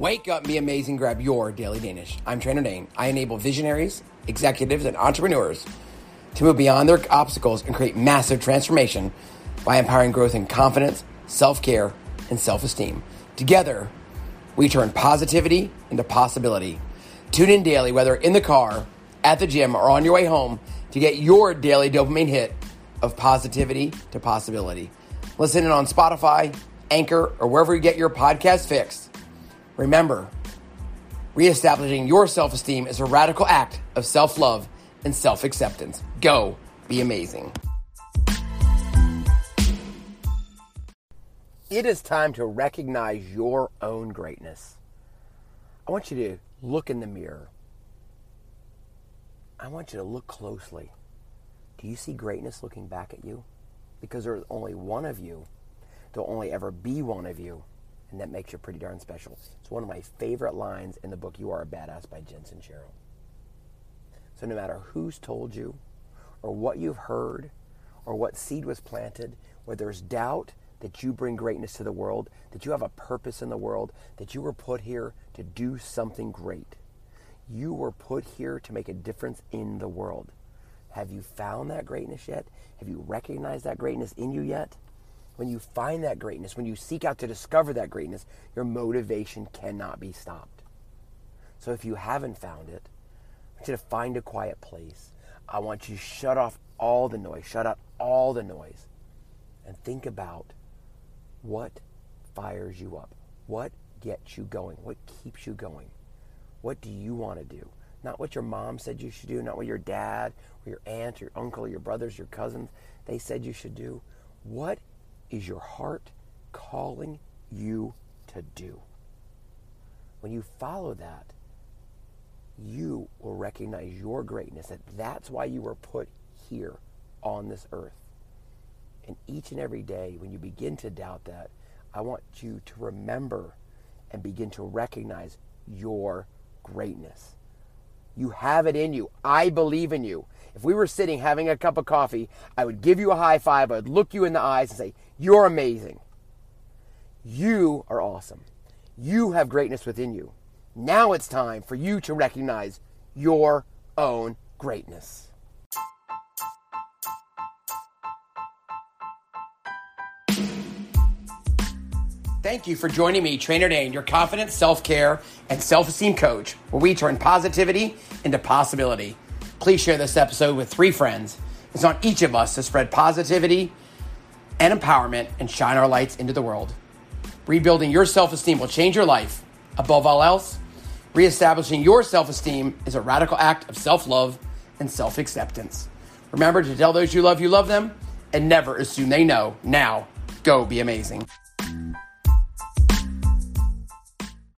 Wake up, be amazing, grab your daily Danish. I'm Trainer Dane. I enable visionaries, executives, and entrepreneurs to move beyond their obstacles and create massive transformation by empowering growth in confidence, self care, and self esteem. Together, we turn positivity into possibility. Tune in daily, whether in the car, at the gym, or on your way home, to get your daily dopamine hit of positivity to possibility. Listen in on Spotify, Anchor, or wherever you get your podcast fixed. Remember, reestablishing your self esteem is a radical act of self love and self acceptance. Go be amazing. It is time to recognize your own greatness. I want you to look in the mirror. I want you to look closely. Do you see greatness looking back at you? Because there's only one of you. There'll only ever be one of you. And that makes you pretty darn special. It's one of my favorite lines in the book You Are a Badass by Jen Sincero. So no matter who's told you, or what you've heard, or what seed was planted, where there's doubt, that you bring greatness to the world, that you have a purpose in the world, that you were put here to do something great. You were put here to make a difference in the world. Have you found that greatness yet? Have you recognized that greatness in you yet? When you find that greatness, when you seek out to discover that greatness, your motivation cannot be stopped. So if you haven't found it, I want you to find a quiet place. I want you to shut off all the noise, shut out all the noise, and think about what fires you up? What gets you going? What keeps you going? What do you want to do? Not what your mom said you should do, not what your dad or your aunt, or your uncle, or your brothers, your cousins, they said you should do. What is your heart calling you to do? When you follow that, you will recognize your greatness, that that's why you were put here on this earth. And each and every day, when you begin to doubt that, I want you to remember and begin to recognize your greatness. You have it in you. I believe in you. If we were sitting having a cup of coffee, I would give you a high five. I would look you in the eyes and say, You're amazing. You are awesome. You have greatness within you. Now it's time for you to recognize your own greatness. Thank you for joining me, Trainer Dane, your confident self care and self esteem coach, where we turn positivity into possibility. Please share this episode with three friends. It's on each of us to spread positivity and empowerment and shine our lights into the world. Rebuilding your self esteem will change your life. Above all else, reestablishing your self esteem is a radical act of self love and self acceptance. Remember to tell those you love you love them and never assume they know. Now, go be amazing.